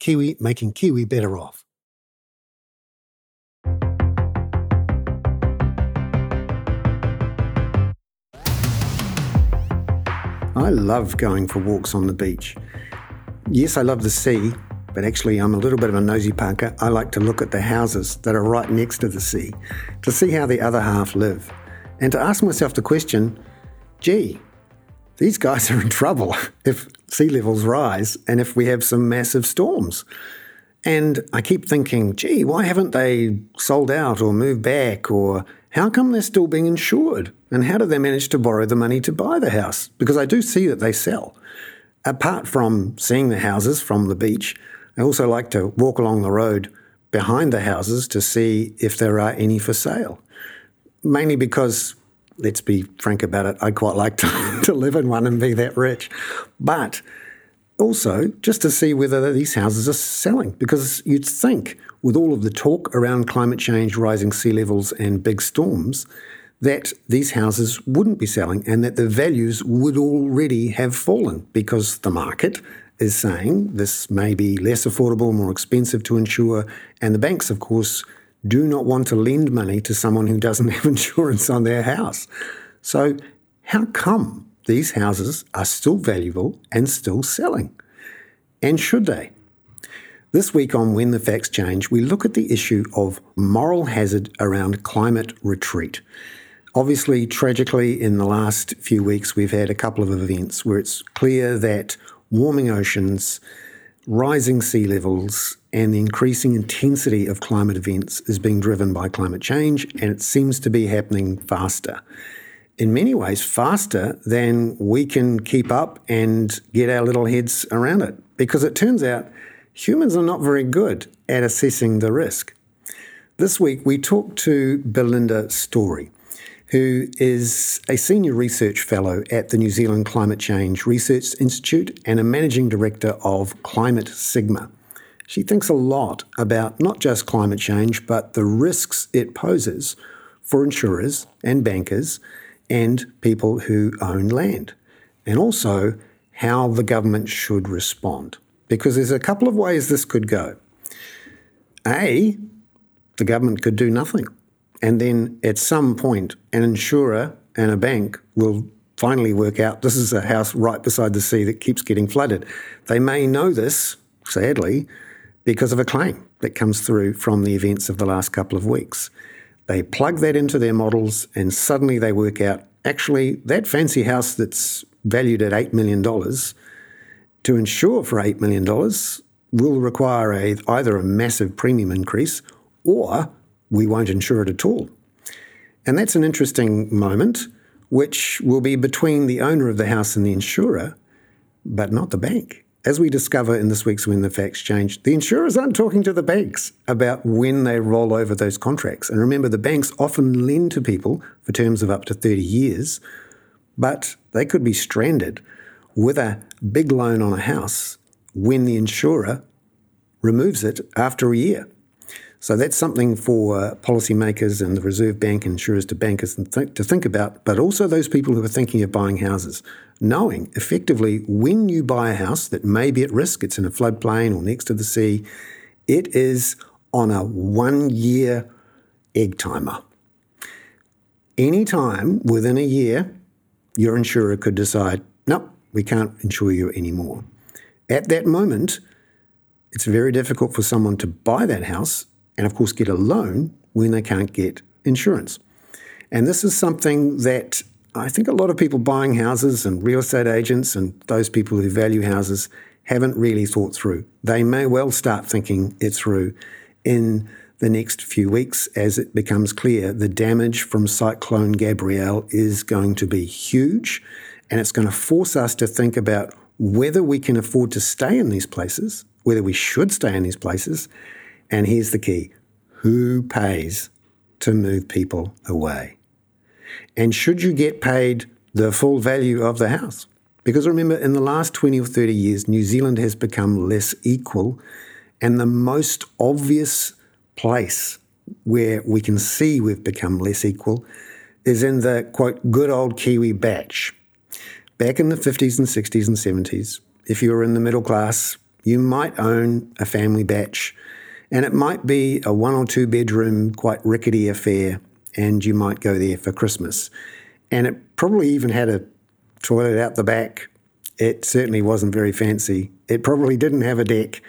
Kiwi making Kiwi better off. I love going for walks on the beach. Yes, I love the sea, but actually, I'm a little bit of a nosy parker. I like to look at the houses that are right next to the sea to see how the other half live and to ask myself the question gee, these guys are in trouble if sea levels rise and if we have some massive storms. And I keep thinking, gee, why haven't they sold out or moved back? Or how come they're still being insured? And how do they manage to borrow the money to buy the house? Because I do see that they sell. Apart from seeing the houses from the beach, I also like to walk along the road behind the houses to see if there are any for sale. Mainly because, let's be frank about it, I quite like to, to live in one and be that rich. But also just to see whether these houses are selling, because you'd think with all of the talk around climate change, rising sea levels, and big storms, that these houses wouldn't be selling and that the values would already have fallen because the market is saying this may be less affordable, more expensive to insure, and the banks, of course, do not want to lend money to someone who doesn't have insurance on their house. So, how come these houses are still valuable and still selling? And should they? This week on When the Facts Change, we look at the issue of moral hazard around climate retreat. Obviously, tragically, in the last few weeks, we've had a couple of events where it's clear that warming oceans, rising sea levels, and the increasing intensity of climate events is being driven by climate change, and it seems to be happening faster. In many ways, faster than we can keep up and get our little heads around it. Because it turns out humans are not very good at assessing the risk. This week, we talked to Belinda Storey who is a senior research fellow at the New Zealand Climate Change Research Institute and a managing director of Climate Sigma. She thinks a lot about not just climate change, but the risks it poses for insurers and bankers and people who own land, and also how the government should respond. Because there's a couple of ways this could go. A, the government could do nothing and then at some point, an insurer and a bank will finally work out this is a house right beside the sea that keeps getting flooded. They may know this, sadly, because of a claim that comes through from the events of the last couple of weeks. They plug that into their models, and suddenly they work out actually, that fancy house that's valued at $8 million to insure for $8 million will require a, either a massive premium increase or we won't insure it at all. And that's an interesting moment, which will be between the owner of the house and the insurer, but not the bank. As we discover in this week's When the Facts Change, the insurers aren't talking to the banks about when they roll over those contracts. And remember, the banks often lend to people for terms of up to 30 years, but they could be stranded with a big loan on a house when the insurer removes it after a year. So that's something for uh, policymakers and the Reserve Bank insurers to bankers th- to think about, but also those people who are thinking of buying houses, knowing effectively when you buy a house that may be at risk, it's in a floodplain or next to the sea, it is on a one year egg timer. Anytime within a year, your insurer could decide, no, we can't insure you anymore. At that moment, it's very difficult for someone to buy that house and, of course, get a loan when they can't get insurance. And this is something that I think a lot of people buying houses and real estate agents and those people who value houses haven't really thought through. They may well start thinking it through in the next few weeks as it becomes clear the damage from Cyclone Gabrielle is going to be huge and it's going to force us to think about whether we can afford to stay in these places whether we should stay in these places. And here's the key who pays to move people away? And should you get paid the full value of the house? Because remember, in the last 20 or 30 years, New Zealand has become less equal. And the most obvious place where we can see we've become less equal is in the quote, good old Kiwi bach. Back in the 50s and 60s and 70s, if you were in the middle class, you might own a family bach, and it might be a one or two bedroom, quite rickety affair, and you might go there for Christmas. And it probably even had a toilet out the back. It certainly wasn't very fancy. It probably didn't have a deck.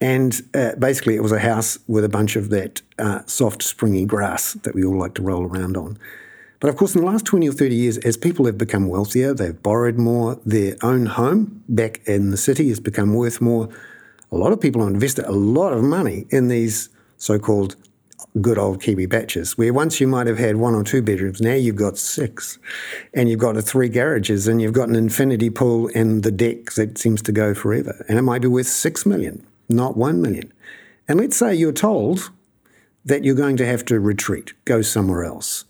And uh, basically, it was a house with a bunch of that uh, soft, springy grass that we all like to roll around on. But of course, in the last 20 or 30 years, as people have become wealthier, they've borrowed more, their own home back in the city has become worth more. A lot of people have invested a lot of money in these so called good old Kiwi baches, where once you might have had one or two bedrooms, now you've got six, and you've got three garages, and you've got an infinity pool and the deck that seems to go forever. And it might be worth six million, not one million. And let's say you're told that you're going to have to retreat, go somewhere else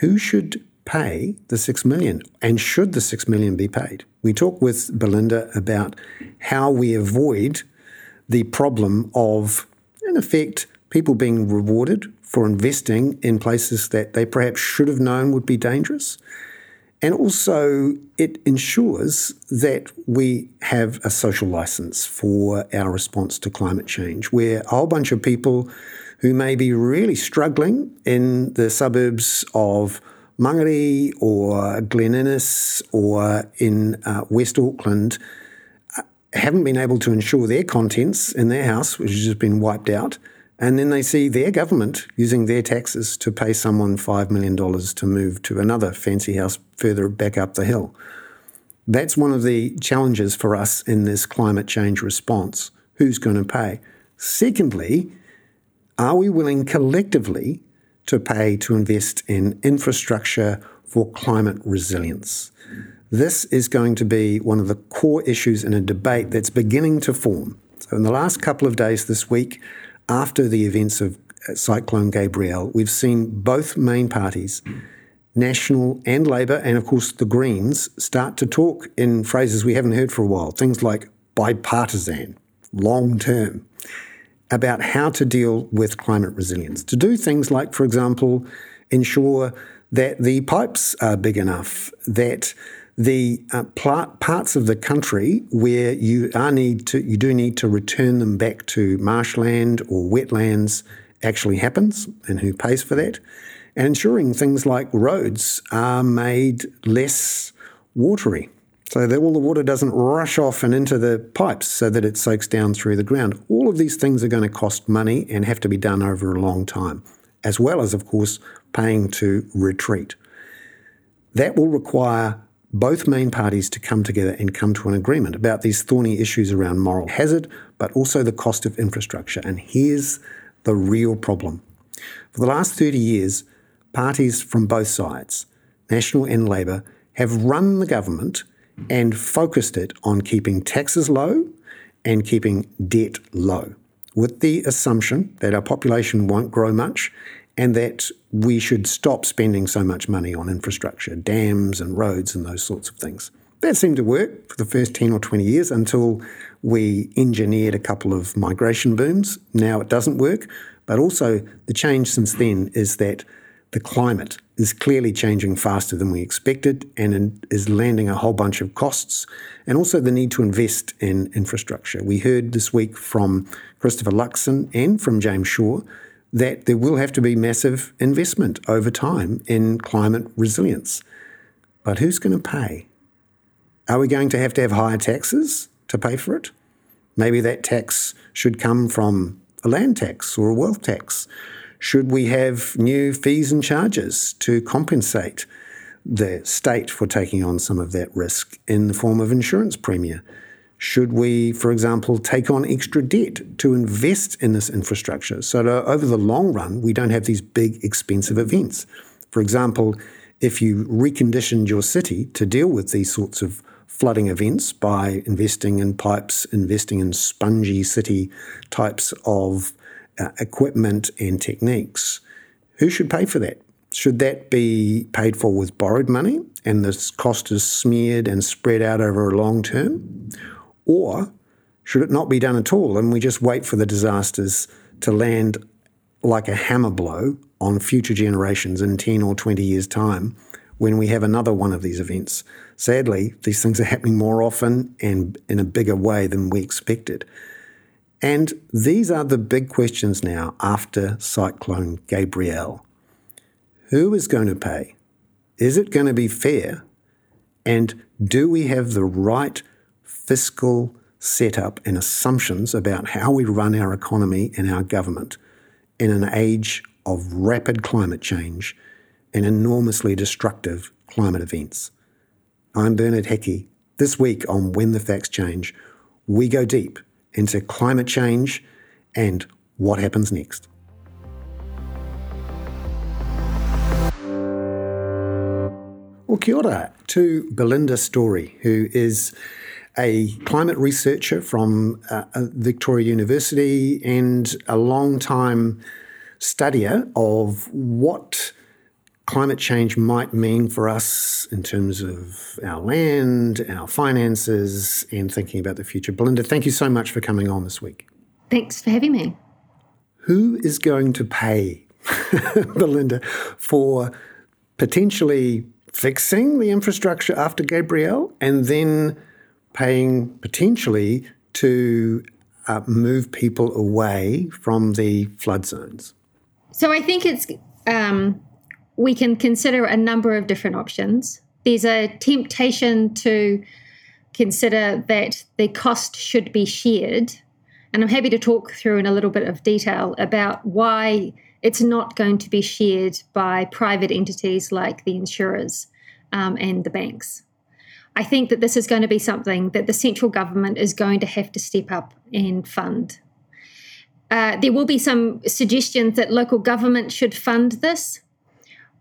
who should pay the six million and should the six million be paid? We talk with Belinda about how we avoid the problem of, in effect, people being rewarded for investing in places that they perhaps should have known would be dangerous. And also, it ensures that we have a social license for our response to climate change, where a whole bunch of people who may be really struggling in the suburbs of Mangere or Glen Innes or in uh, West Auckland uh, haven't been able to insure their contents in their house, which has just been wiped out. And then they see their government using their taxes to pay someone $5 million to move to another fancy house further back up the hill. That's one of the challenges for us in this climate change response. Who's going to pay? Secondly, are we willing collectively to pay to invest in infrastructure for climate resilience? This is going to be one of the core issues in a debate that's beginning to form. So, in the last couple of days this week, after the events of uh, Cyclone Gabrielle, we've seen both main parties, National and Labour, and of course the Greens, start to talk in phrases we haven't heard for a while. Things like bipartisan, long term, about how to deal with climate resilience. To do things like, for example, ensure that the pipes are big enough, that the uh, pl- parts of the country where you are need to you do need to return them back to marshland or wetlands actually happens and who pays for that and ensuring things like roads are made less watery so that all the water doesn't rush off and into the pipes so that it soaks down through the ground. All of these things are going to cost money and have to be done over a long time, as well as, of course, paying to retreat. That will require both main parties to come together and come to an agreement about these thorny issues around moral hazard, but also the cost of infrastructure. And here's the real problem. For the last 30 years, parties from both sides, National and Labour, have run the government and focused it on keeping taxes low and keeping debt low, with the assumption that our population won't grow much and that we should stop spending so much money on infrastructure, dams and roads and those sorts of things. That seemed to work for the first 10 or 20 years until we engineered a couple of migration booms. Now it doesn't work, but also the change since then is that the climate is clearly changing faster than we expected and is landing a whole bunch of costs, and also the need to invest in infrastructure. We heard this week from Christopher Luxon and from James Shaw that there will have to be massive investment over time in climate resilience. But who's going to pay? Are we going to have to have higher taxes to pay for it? Maybe that tax should come from a land tax or a wealth tax. Should we have new fees and charges to compensate the state for taking on some of that risk in the form of insurance premia? Should we, for example, take on extra debt to invest in this infrastructure so that over the long run we don't have these big expensive events? For example, if you reconditioned your city to deal with these sorts of flooding events by investing in pipes, investing in spongy city types of uh, equipment and techniques, who should pay for that? Should that be paid for with borrowed money and this cost is smeared and spread out over a long term? Or should it not be done at all and we just wait for the disasters to land like a hammer blow on future generations in 10 or 20 years' time when we have another one of these events? Sadly, these things are happening more often and in a bigger way than we expected. And these are the big questions now after Cyclone Gabrielle. Who is going to pay? Is it going to be fair? And do we have the right fiscal setup and assumptions about how we run our economy and our government in an age of rapid climate change and enormously destructive climate events? I'm Bernard Hickey. This week on When the Facts Change, we go deep into climate change and what happens next. Well, kia ora to Belinda Storey, who is a climate researcher from uh, Victoria University and a long time studier of what climate change might mean for us in terms of our land, our finances, and thinking about the future. Belinda, thank you so much for coming on this week. Thanks for having me. Who is going to pay, Belinda, for potentially fixing the infrastructure after Gabrielle and then paying potentially to uh, move people away from the flood zones? So I think it's um, we can consider a number of different options. There's a temptation to consider that the cost should be shared. And I'm happy to talk through in a little bit of detail about why it's not going to be shared by private entities like the insurers um, and the banks. I think that this is going to be something that the central government is going to have to step up and fund. Uh, there will be some suggestions that local government should fund this,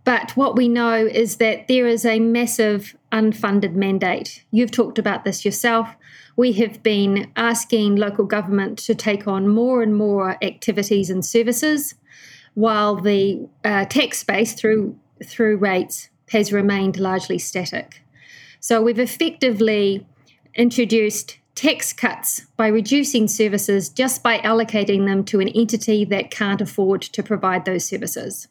but what we know is that there is a massive unfunded mandate. You've talked about this yourself. We have been asking local government to take on more and more activities and services, while the uh, tax base through through rates has remained largely static. So we've effectively introduced tax cuts by reducing services just by allocating them to an entity that can't afford to provide those services.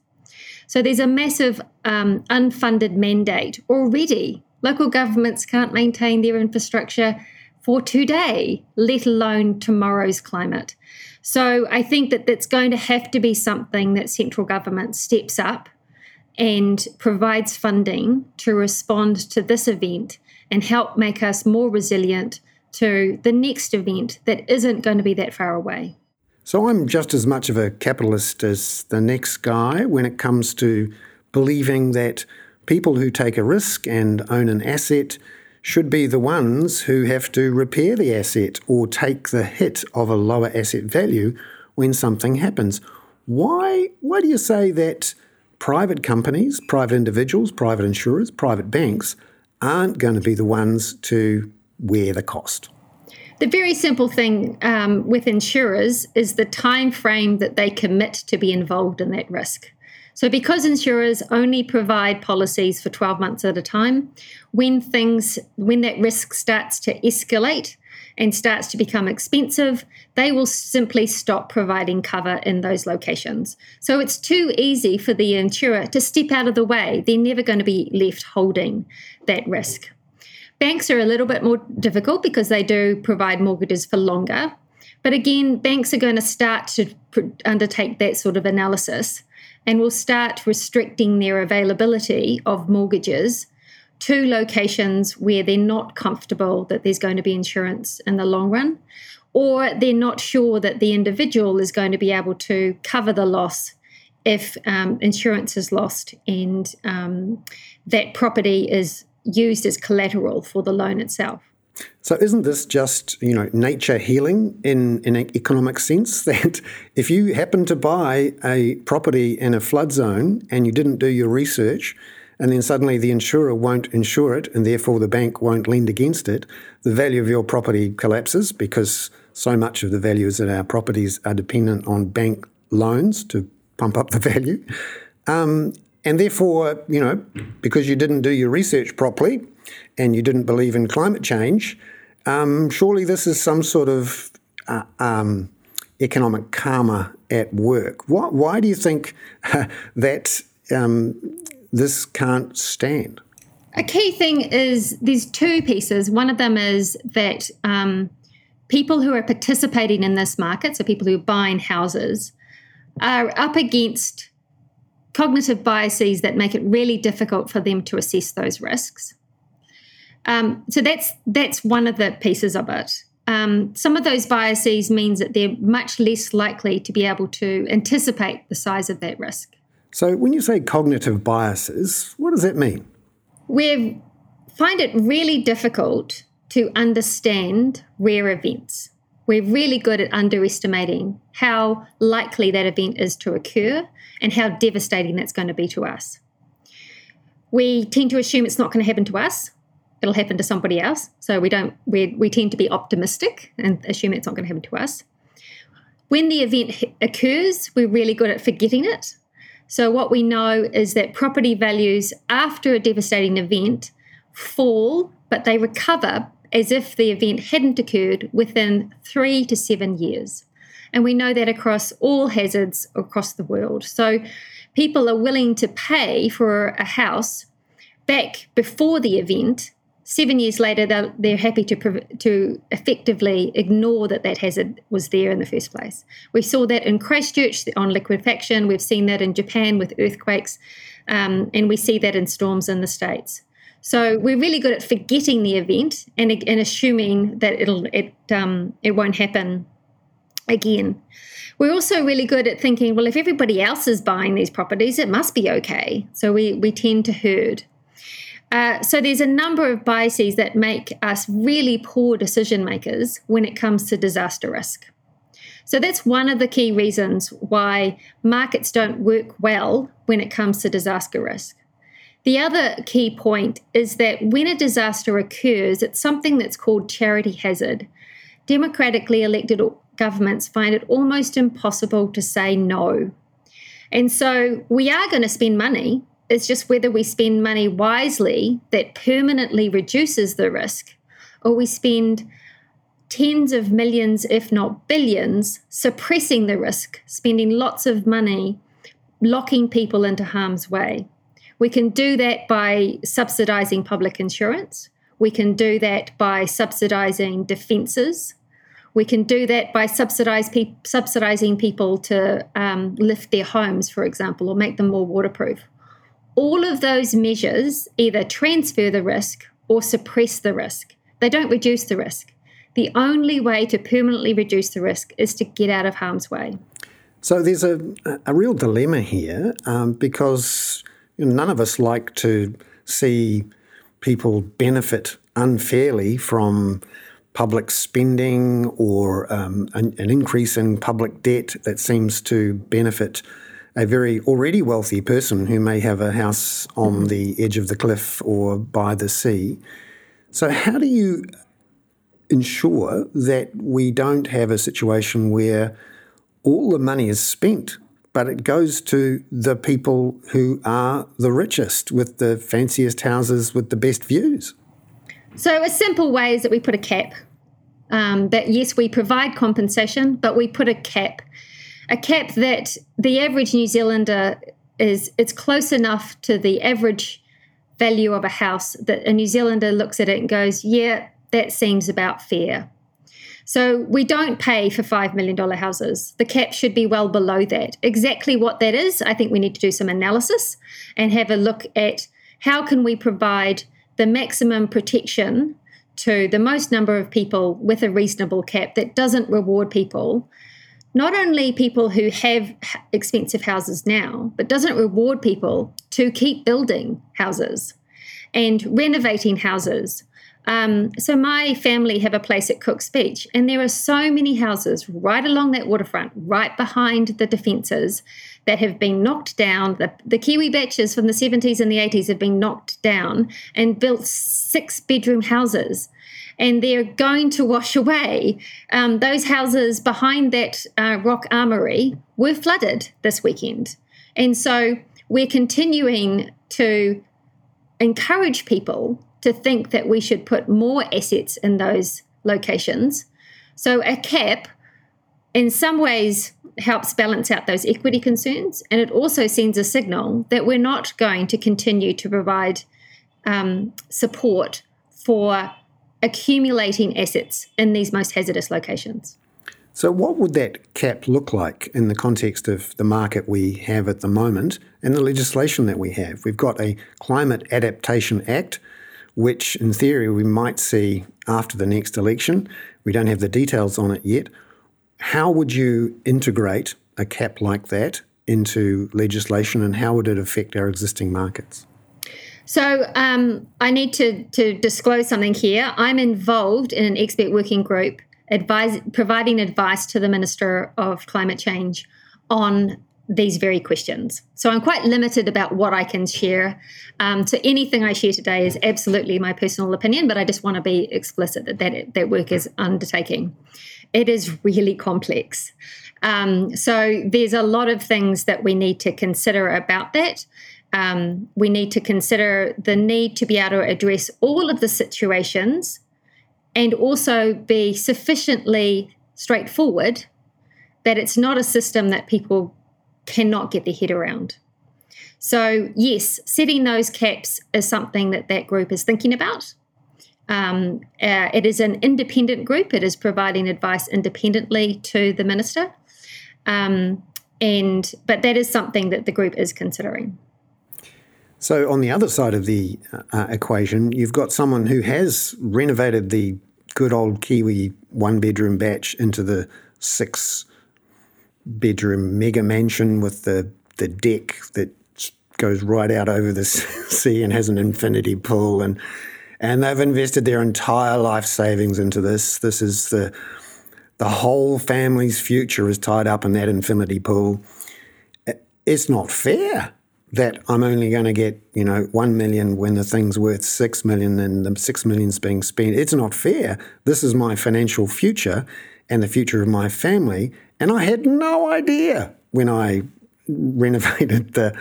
So there's a massive um, unfunded mandate already. Local governments can't maintain their infrastructure for today, let alone tomorrow's climate. So I think that that's going to have to be something that central government steps up and provides funding to respond to this event and help make us more resilient to the next event that isn't going to be that far away. So I'm just as much of a capitalist as the next guy when it comes to believing that people who take a risk and own an asset should be the ones who have to repair the asset or take the hit of a lower asset value when something happens. Why why do you say that private companies, private individuals, private insurers, private banks aren't going to be the ones to wear the cost. The very simple thing um, with insurers is the time frame that they commit to be involved in that risk. So, because insurers only provide policies for 12 months at a time, when things, when that risk starts to escalate, and starts to become expensive, they will simply stop providing cover in those locations. So it's too easy for the insurer to step out of the way. They're never going to be left holding that risk. Banks are a little bit more difficult because they do provide mortgages for longer. But again, banks are going to start to undertake that sort of analysis and will start restricting their availability of mortgages to locations where they're not comfortable that there's going to be insurance in the long run, or they're not sure that the individual is going to be able to cover the loss if um, insurance is lost and um, that property is used as collateral for the loan itself. So isn't this just you know nature healing in in an economic sense that if you happen to buy a property in a flood zone and you didn't do your research and then suddenly the insurer won't insure it, and therefore the bank won't lend against it, the value of your property collapses because so much of the values in our properties are dependent on bank loans to pump up the value. Um, and therefore, you know, because you didn't do your research properly and you didn't believe in climate change, um, surely this is some sort of uh, um, economic karma at work. Why, why do you think uh, that um, this can't stand? A key thing is there's two pieces. One of them is that um, people who are participating in this market, so people who are buying houses, are up against cognitive biases that make it really difficult for them to assess those risks. Um, so that's that's one of the pieces of it. Um, some of those biases means that they're much less likely to be able to anticipate the size of that risk. So when you say cognitive biases, what does that mean? We find it really difficult to understand rare events. We're really good at underestimating how likely that event is to occur and how devastating that's going to be to us. We tend to assume it's not going to happen to us. It'll happen to somebody else. So we don't we, we tend to be optimistic and assume it's not going to happen to us. When the event occurs, we're really good at forgetting it. So what we know is that property values after a devastating event fall, but they recover as if the event hadn't occurred within three to seven years. And we know that across all hazards across the world. So people are willing to pay for a house back before the event. Seven years later, they're, they're happy to, to effectively ignore that that hazard was there in the first place. We saw that in Christchurch on liquefaction. We've seen that in Japan with earthquakes. Um, and we see that in storms in the States. So we're really good at forgetting the event and, and assuming that it'll it um, it won't happen again. We're also really good at thinking, well, if everybody else is buying these properties, it must be okay. So we we tend to herd. Uh, so there's a number of biases that make us really poor decision makers when it comes to disaster risk. So that's one of the key reasons why markets don't work well when it comes to disaster risk. The other key point is that when a disaster occurs, it's something that's called charity hazard. Democratically elected governments find it almost impossible to say no. And so we are going to spend money. It's just whether we spend money wisely that permanently reduces the risk, or we spend tens of millions, if not billions, suppressing the risk, spending lots of money, locking people into harm's way. We can do that by subsidizing public insurance. We can do that by subsidizing defences. We can do that by pe- subsidizing people to um, lift their homes, for example, or make them more waterproof. All of those measures either transfer the risk or suppress the risk. They don't reduce the risk. The only way to permanently reduce the risk is to get out of harm's way. So there's a, a real dilemma here um, because none of us like to see people benefit unfairly from public spending or um, an, an, increase in public debt that seems to benefit a very already wealthy person who may have a house on the edge of the cliff or by the sea. So, how do you ensure that we don't have a situation where all the money is spent but it goes to the people who are the richest with the fanciest houses with the best views. So, a simple way is that we put a cap. Um, that yes, we provide compensation, but we put a cap, a cap that the average New Zealander is it's close enough to the average value of a house that a New Zealander looks at it and goes, yeah, that seems about fair. So we don't pay for $5 million houses. The cap should be well below that. Exactly what that is, I think we need to do some analysis and have a look at how can we provide the maximum protection to the most number of people with a reasonable cap that doesn't reward people not only people who have expensive houses now, but doesn't reward people to keep building houses and renovating houses Um, so my family have a place at Cook's Beach, and there are so many houses right along that waterfront, right behind the defences, that have been knocked down. The, the Kiwi baches from the 70s and the 80s have been knocked down and built six bedroom houses. And they're going to wash away. Um, those houses behind that uh, rock armory were flooded this weekend. And so we're continuing to encourage people to think that we should put more assets in those locations. So a cap, in some ways, helps balance out those equity concerns, and it also sends a signal that we're not going to continue to provide um, support for accumulating assets in these most hazardous locations. So, what would that cap look like in the context of the market we have at the moment and the legislation that we have? We've got a Climate Adaptation Act which in theory we might see after the next election. We don't have the details on it yet. How would you integrate a cap like that into legislation and how would it affect our existing markets? So um, I need to, to disclose something here. I'm involved in an expert working group advise, providing advice to the Minister of Climate Change on these very questions. So I'm quite limited about what I can share. Um, so anything I share today is absolutely my personal opinion, but I just want to be explicit that that, that work is undertaking. It is really complex. Um, so there's a lot of things that we need to consider about that. Um, we need to consider the need to be able to address all of the situations and also be sufficiently straightforward that it's not a system that people cannot get their head around. So, yes, setting those caps is something that that group is thinking about. Um, uh, it is an independent group, it is providing advice independently to the minister. Um, and but that is something that the group is considering. So, on the other side of the uh, equation, you've got someone who has renovated the good old Kiwi one bedroom bach into the six bedroom mega mansion with the, the deck that goes right out over the sea and has an infinity pool and and they've invested their entire life savings into this. This is the the whole family's future is tied up in that infinity pool. It's not fair that I'm only going to get, you know, 1 million when the thing's worth 6 million and the 6 million's being spent. It's not fair. This is my financial future and the future of my family and I had no idea when I renovated the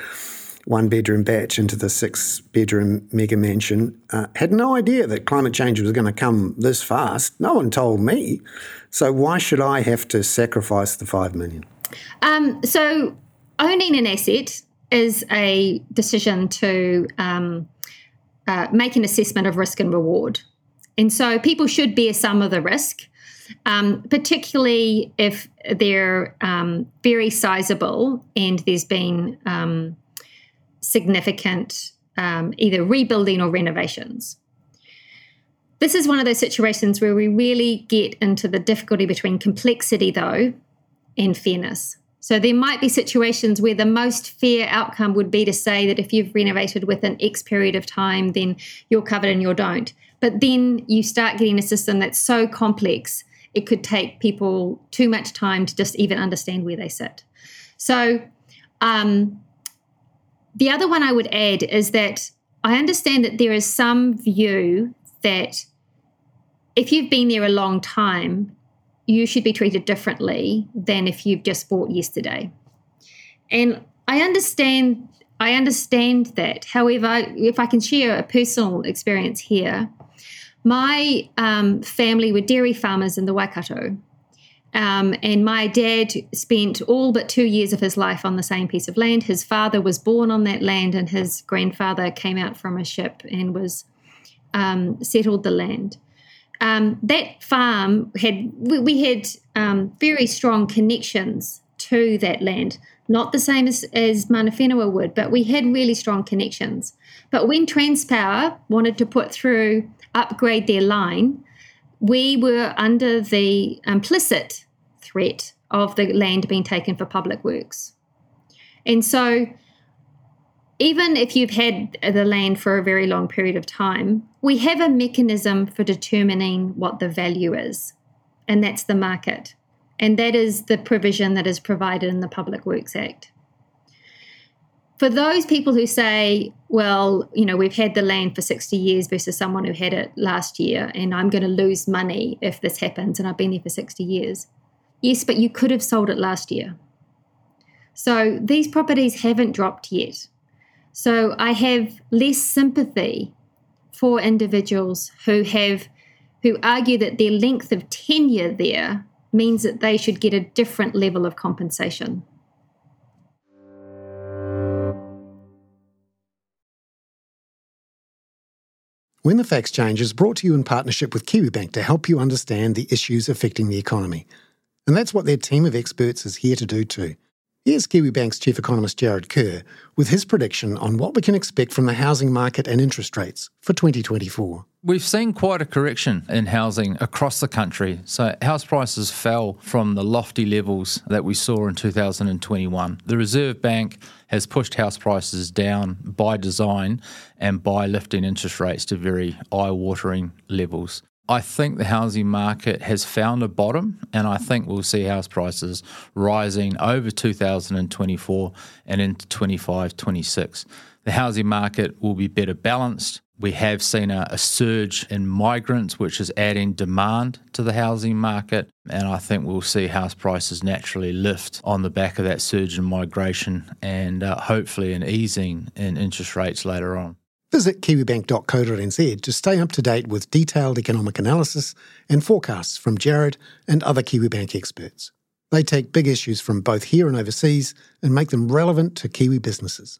one bedroom bach into the six bedroom mega mansion. Uh, had no idea that climate change was going to come this fast. No one told me. So why should I have to sacrifice the five million? Um, so owning an asset is a decision to um, uh, make an assessment of risk and reward. And so people should bear some of the risk um, particularly if they're um, very sizable and there's been um, significant um, either rebuilding or renovations. This is one of those situations where we really get into the difficulty between complexity, though, and fairness. So there might be situations where the most fair outcome would be to say that if you've renovated within X period of time, then you're covered and you don't. But then you start getting a system that's so complex it could take people too much time to just even understand where they sit. So, um, the other one I would add is that I understand that there is some view that if you've been there a long time, you should be treated differently than if you've just bought yesterday. And I understand I understand that. However, if I can share a personal experience here, my um, family were dairy farmers in the Waikato. Um, and my dad spent all but two years of his life on the same piece of land. His father was born on that land, and his grandfather came out from a ship and was um, settled the land. Um, that farm had we, we had um, very strong connections to that land, not the same as, as Mana Whenua would, but we had really strong connections. But when Transpower wanted to put through upgrade their line, we were under the implicit threat of the land being taken for public works. And so even if you've had the land for a very long period of time, we have a mechanism for determining what the value is, and that's the market. And that is the provision that is provided in the Public Works Act. For those people who say, well, you know, we've had the land for 60 years versus someone who had it last year, and I'm going to lose money if this happens, and I've been there for 60 years. Yes, but you could have sold it last year. So these properties haven't dropped yet. So I have less sympathy for individuals who have who argue that their length of tenure there means that they should get a different level of compensation. When the Facts Change is brought to you in partnership with KiwiBank to help you understand the issues affecting the economy. And that's what their team of experts is here to do too. Here's KiwiBank's chief economist Jarrod Kerr with his prediction on what we can expect from the housing market and interest rates for 2024. We've seen quite a correction in housing across the country. So, house prices fell from the lofty levels that we saw in 2021. The Reserve Bank has pushed house prices down by design and by lifting interest rates to very eye watering levels. I think the housing market has found a bottom, and I think we'll see house prices rising over 2024 and into 25, 26. The housing market will be better balanced. We have seen a, a, surge in migrants, which is adding demand to the housing market. And I think we'll see house prices naturally lift on the back of that surge in migration and uh, hopefully an easing in interest rates later on. Visit kiwibank.co.nz to stay up to date with detailed economic analysis and forecasts from Jarrod and other Kiwibank experts. They take big issues from both here and overseas and make them relevant to Kiwi businesses.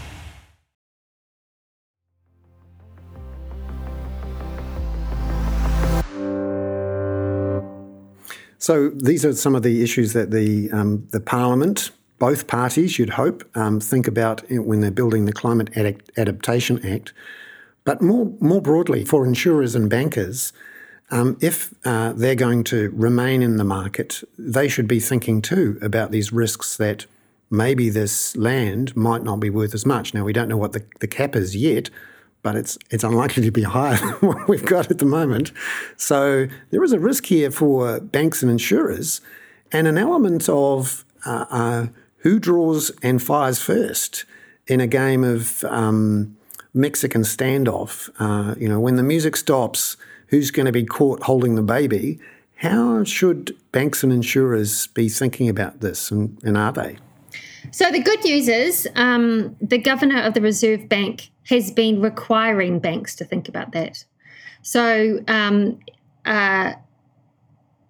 So these are some of the issues that the um, the Parliament, both parties, you'd hope, um, think about when they're building the Climate Adaptation Act. But more more broadly, for insurers and bankers, um, if uh, they're going to remain in the market, they should be thinking too about these risks that maybe this land might not be worth as much. Now we don't know what the, the cap is yet, but it's it's unlikely to be higher than what we've got at the moment. So there is a risk here for banks and insurers, and an element of uh, uh, who draws and fires first in a game of um, Mexican standoff. Uh, you know, when the music stops, who's going to be caught holding the baby? How should banks and insurers be thinking about this, and, and are they? So the good news is um, the governor of the Reserve Bank has been requiring banks to think about that. So um, uh,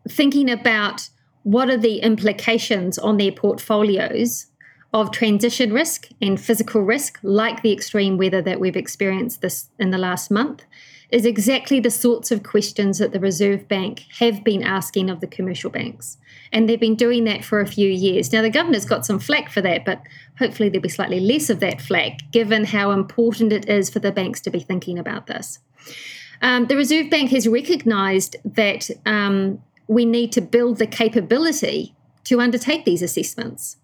thinking about what are the implications on their portfolios of transition risk and physical risk, like the extreme weather that we've experienced this in the last month, is exactly the sorts of questions that the Reserve Bank have been asking of the commercial banks. And they've been doing that for a few years. Now, the governor's got some flack for that, but hopefully there'll be slightly less of that flack, given how important it is for the banks to be thinking about this. Um, the Reserve Bank has recognised that um, we need to build the capability to undertake these assessments.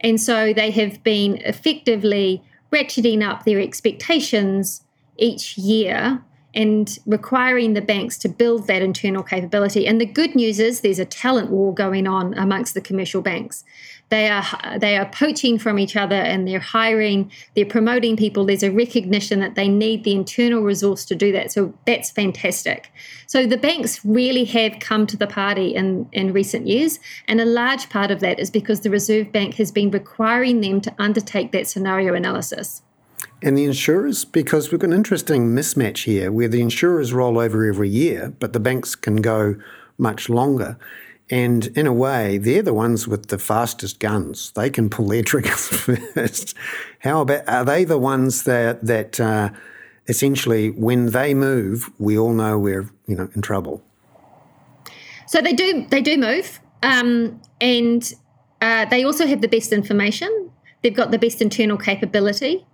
And so they have been effectively ratcheting up their expectations each year and requiring the banks to build that internal capability. And the good news is there's a talent war going on amongst the commercial banks. They are they are poaching from each other and they're hiring, they're promoting people. There's a recognition that they need the internal resource to do that. So that's fantastic. So the banks really have come to the party in, in recent years. And a large part of that is because the Reserve Bank has been requiring them to undertake that scenario analysis and the insurers, because we've got an interesting mismatch here where the insurers roll over every year, but the banks can go much longer. And in a way, they're the ones with the fastest guns. They can pull their triggers first. How about are they the ones that that uh, essentially, when they move, we all know we're you know in trouble? So they do they do move, um, and uh, they also have the best information. They've got the best internal capability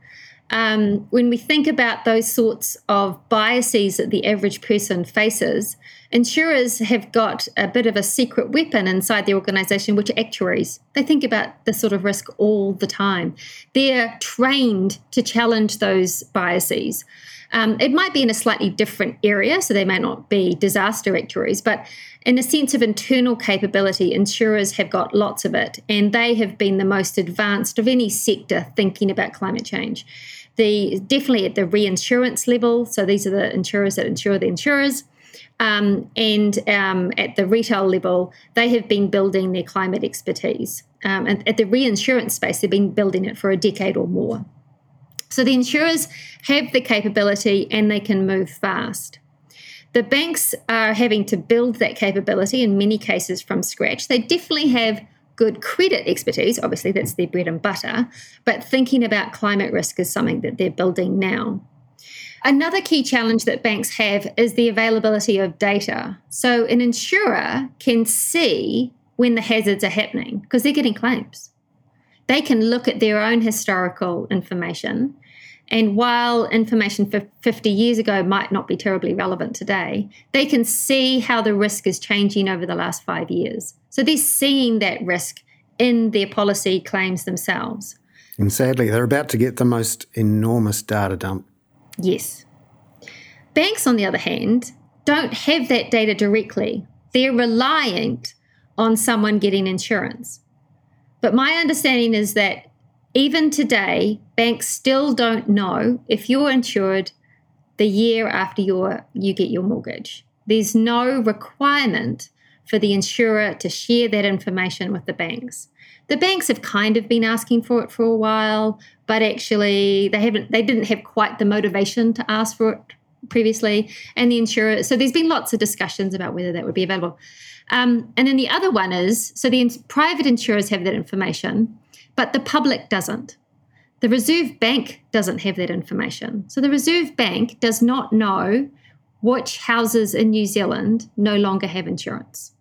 um, when we think about those sorts of biases that the average person faces, insurers have got a bit of a secret weapon inside the organization, which are actuaries. They think about this sort of risk all the time. They're trained to challenge those biases. Um, it might be in a slightly different area, so they may not be disaster actuaries, but in a sense of internal capability, insurers have got lots of it, and they have been the most advanced of any sector thinking about climate change the definitely at the reinsurance level. So these are the insurers that insure the insurers. Um, and um, at the retail level, they have been building their climate expertise. Um, and at the reinsurance space, they've been building it for a decade or more. So the insurers have the capability and they can move fast. The banks are having to build that capability in many cases from scratch. They definitely have good credit expertise. Obviously, that's their bread and butter. But thinking about climate risk is something that they're building now. Another key challenge that banks have is the availability of data. So, an insurer can see when the hazards are happening because they're getting claims. They can look at their own historical information and while information for 50 years ago might not be terribly relevant today, they can see how the risk is changing over the last five years. So they're seeing that risk in their policy claims themselves. And sadly, they're about to get the most enormous data dump. Yes. Banks, on the other hand, don't have that data directly. They're reliant on someone getting insurance. But my understanding is that even today, banks still don't know if you're insured the year after your, you get your mortgage. There's no requirement for the insurer to share that information with the banks. The banks have kind of been asking for it for a while, but actually they haven't they didn't have quite the motivation to ask for it previously. And the insurer, so there's been lots of discussions about whether that would be available. Um, and then the other one is so the in, private insurers have that information, but the public doesn't. The Reserve Bank doesn't have that information. So the Reserve Bank does not know which houses in New Zealand no longer have insurance.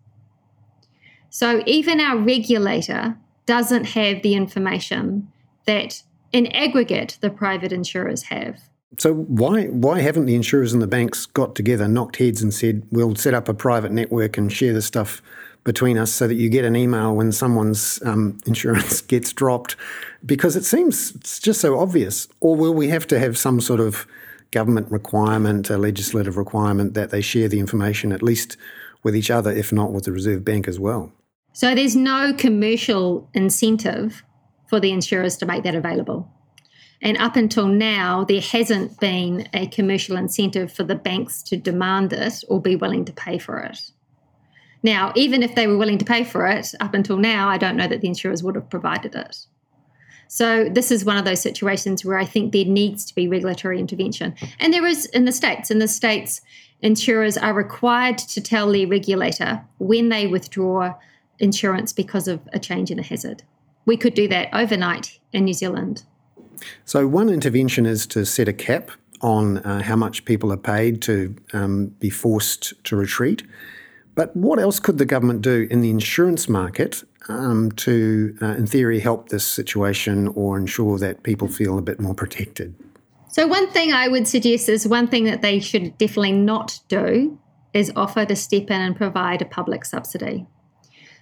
So even our regulator doesn't have the information that in aggregate the private insurers have. So why why haven't the insurers and the banks got together, knocked heads, and said we'll set up a private network and share the stuff between us so that you get an email when someone's um, insurance gets dropped? Because it seems it's just so obvious. Or will we have to have some sort of government requirement, a legislative requirement that they share the information at least with each other, if not with the Reserve Bank as well? So there's no commercial incentive for the insurers to make that available. And up until now, there hasn't been a commercial incentive for the banks to demand it or be willing to pay for it. Now, even if they were willing to pay for it, up until now, I don't know that the insurers would have provided it. So, this is one of those situations where I think there needs to be regulatory intervention. And there is in the States. In the States, insurers are required to tell their regulator when they withdraw insurance because of a change in a hazard. We could do that overnight in New Zealand. So, one intervention is to set a cap on uh, how much people are paid to um, be forced to retreat. But what else could the government do in the insurance market um, to, uh, in theory, help this situation or ensure that people feel a bit more protected? So, one thing I would suggest is one thing that they should definitely not do is offer to step in and provide a public subsidy.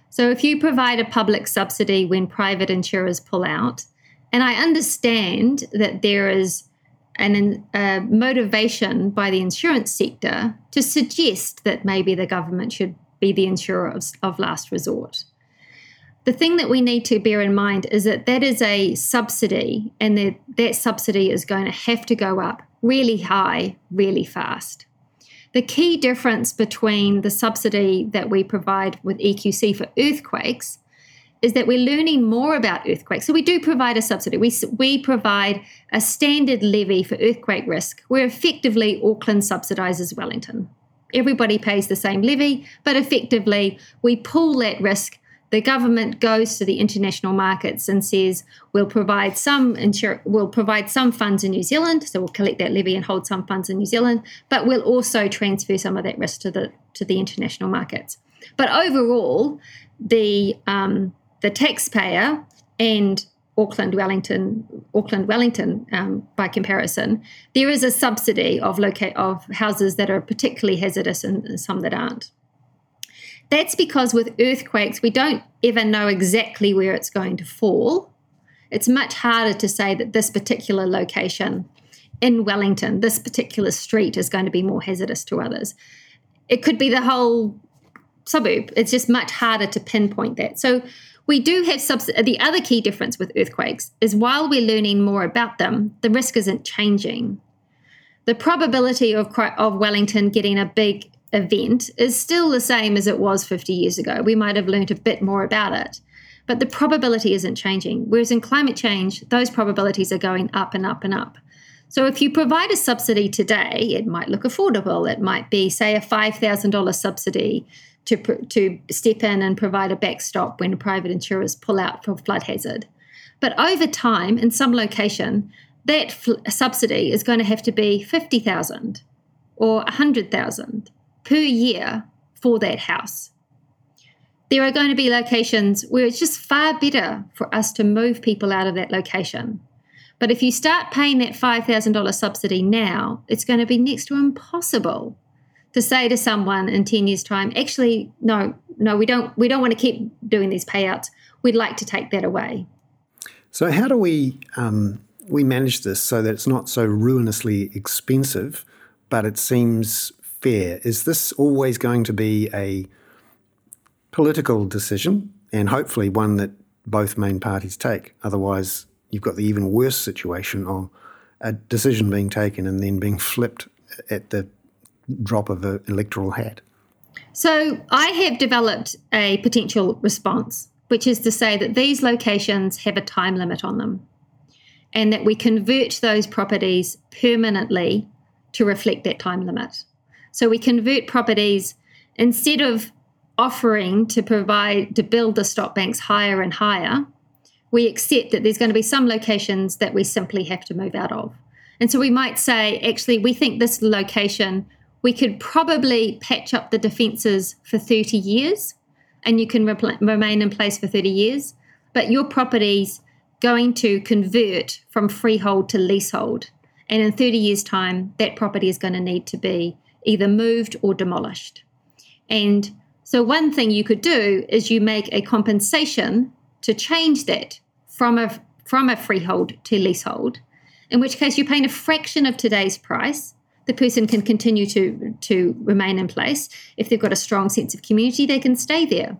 So, if you provide a public subsidy when private insurers pull out, and I understand that there is an, a motivation by the insurance sector to suggest that maybe the government should be the insurer of, of last resort. The thing that we need to bear in mind is that that is a subsidy, and that, that subsidy is going to have to go up really high, really fast. The key difference between the subsidy that we provide with EQC for earthquakes is that we're learning more about earthquakes. So we do provide a subsidy. We, we provide a standard levy for earthquake risk, where effectively Auckland subsidises Wellington. Everybody pays the same levy, but effectively we pool that risk the government goes to the international markets and says we'll provide some insur- we'll provide some funds in New Zealand, so we'll collect that levy and hold some funds in New Zealand, but we'll also transfer some of that risk to the to the international markets. But overall, the um, the taxpayer and Auckland Wellington Auckland Wellington um, by comparison, there is a subsidy of locate of houses that are particularly hazardous and some that aren't. That's because with earthquakes, we don't ever know exactly where it's going to fall. It's much harder to say that this particular location in Wellington, this particular street is going to be more hazardous to others. It could be the whole suburb. It's just much harder to pinpoint that. So we do have subs- the other key difference with earthquakes is while we're learning more about them, the risk isn't changing. The probability of, of Wellington getting a big event is still the same as it was 50 years ago. We might have learned a bit more about it, but the probability isn't changing. Whereas in climate change, those probabilities are going up and up and up. So if you provide a subsidy today, it might look affordable. It might be, say, a $5,000 subsidy to, to step in and provide a backstop when private insurers pull out for flood hazard. But over time, in some location, that fl- subsidy is going to have to be 50,000 or 100,000 per year for that house. There are going to be locations where it's just far better for us to move people out of that location. But if you start paying that $5,000 subsidy now, it's going to be next to impossible to say to someone in 10 years time, actually, no, no, we don't, we don't want to keep doing these payouts. We'd like to take that away. So how do we, um, we manage this so that it's not so ruinously expensive, but it seems fair? Is this always going to be a political decision and hopefully one that both main parties take? Otherwise, you've got the even worse situation of a decision being taken and then being flipped at the drop of an electoral hat. So, I have developed a potential response, which is to say that these locations have a time limit on them and that we convert those properties permanently to reflect that time limit. So we convert properties instead of offering to provide to build the stop banks higher and higher, we accept that there's going to be some locations that we simply have to move out of. And so we might say, actually, we think this location, we could probably patch up the defences for 30 years and you can remain in place for 30 years, but your property's going to convert from freehold to leasehold. And in 30 years' time, that property is going to need to be either moved or demolished. And so, one thing you could do is you make a compensation to change that from a from a freehold to leasehold, in which case you're paying a fraction of today's price. The person can continue to, to remain in place. If they've got a strong sense of community, they can stay there.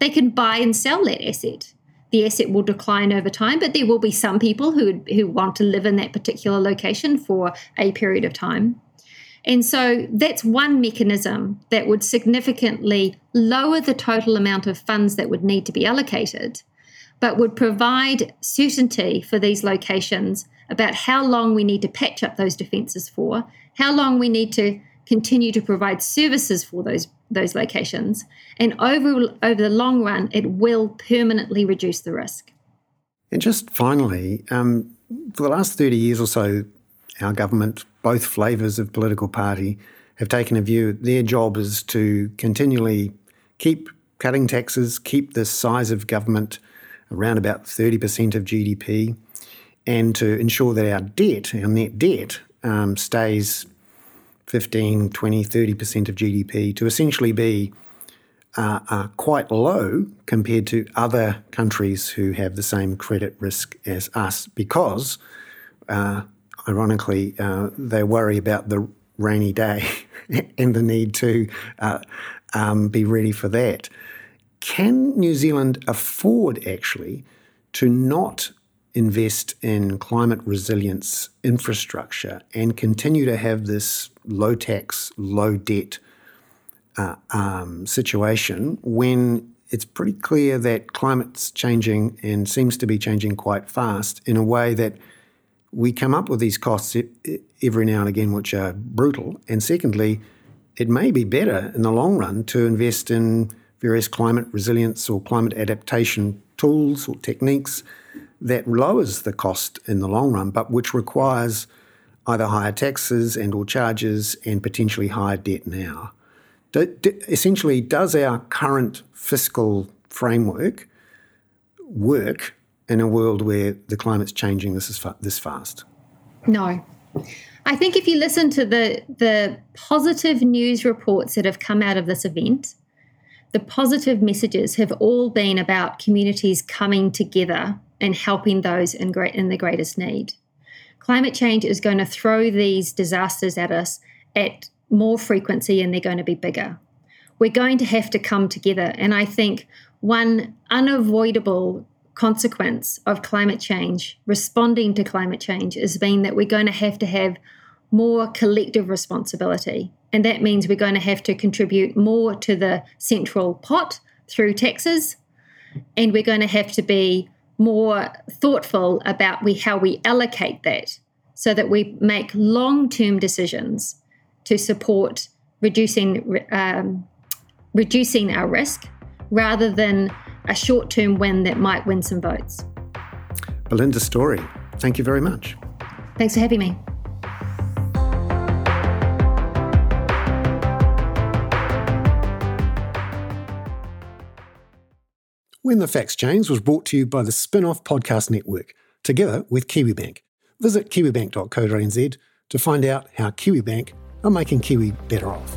They can buy and sell that asset. The asset will decline over time, but there will be some people who, who want to live in that particular location for a period of time. And so that's one mechanism that would significantly lower the total amount of funds that would need to be allocated, but would provide certainty for these locations about how long we need to patch up those defences for, how long we need to continue to provide services for those those locations, and over over the long run, it will permanently reduce the risk. And just finally, um, for the last thirty years or so, our government, both flavours of political party, have taken a view their job is to continually keep cutting taxes, keep the size of government around about 30% of GDP, and to ensure that our debt, our net debt, um, stays 15, 20, 30% of GDP to essentially be uh, uh, quite low compared to other countries who have the same credit risk as us because uh, ironically, uh, they worry about the rainy day and the need to uh, um, be ready for that. Can New Zealand afford actually to not invest in climate resilience infrastructure and continue to have this low tax, low debt uh, um, situation when it's pretty clear that climate's changing and seems to be changing quite fast in a way that we come up with these costs every now and again, which are brutal. And secondly, it may be better in the long run to invest in various climate resilience or climate adaptation tools or techniques that lowers the cost in the long run, but which requires either higher taxes and or charges and potentially higher debt now. Do, do, essentially, does our current fiscal framework work in a world where the climate's changing this is fa- this fast? No. I think if you listen to the the positive news reports that have come out of this event, the positive messages have all been about communities coming together and helping those in great in the greatest need. Climate change is going to throw these disasters at us at more frequency and they're going to be bigger. We're going to have to come together. And I think one unavoidable consequence of climate change, responding to climate change, has been that we're going to have to have more collective responsibility. And that means we're going to have to contribute more to the central pot through taxes. And we're going to have to be more thoughtful about we, how we allocate that so that we make long term decisions to support reducing um, reducing our risk rather than a short term win that might win some votes. Belinda Storey, thank you very much. Thanks for having me. When the Facts Change was brought to you by the Spinoff Podcast Network, together with KiwiBank. Visit kiwibank.co.nz to find out how KiwiBank are making Kiwi better off.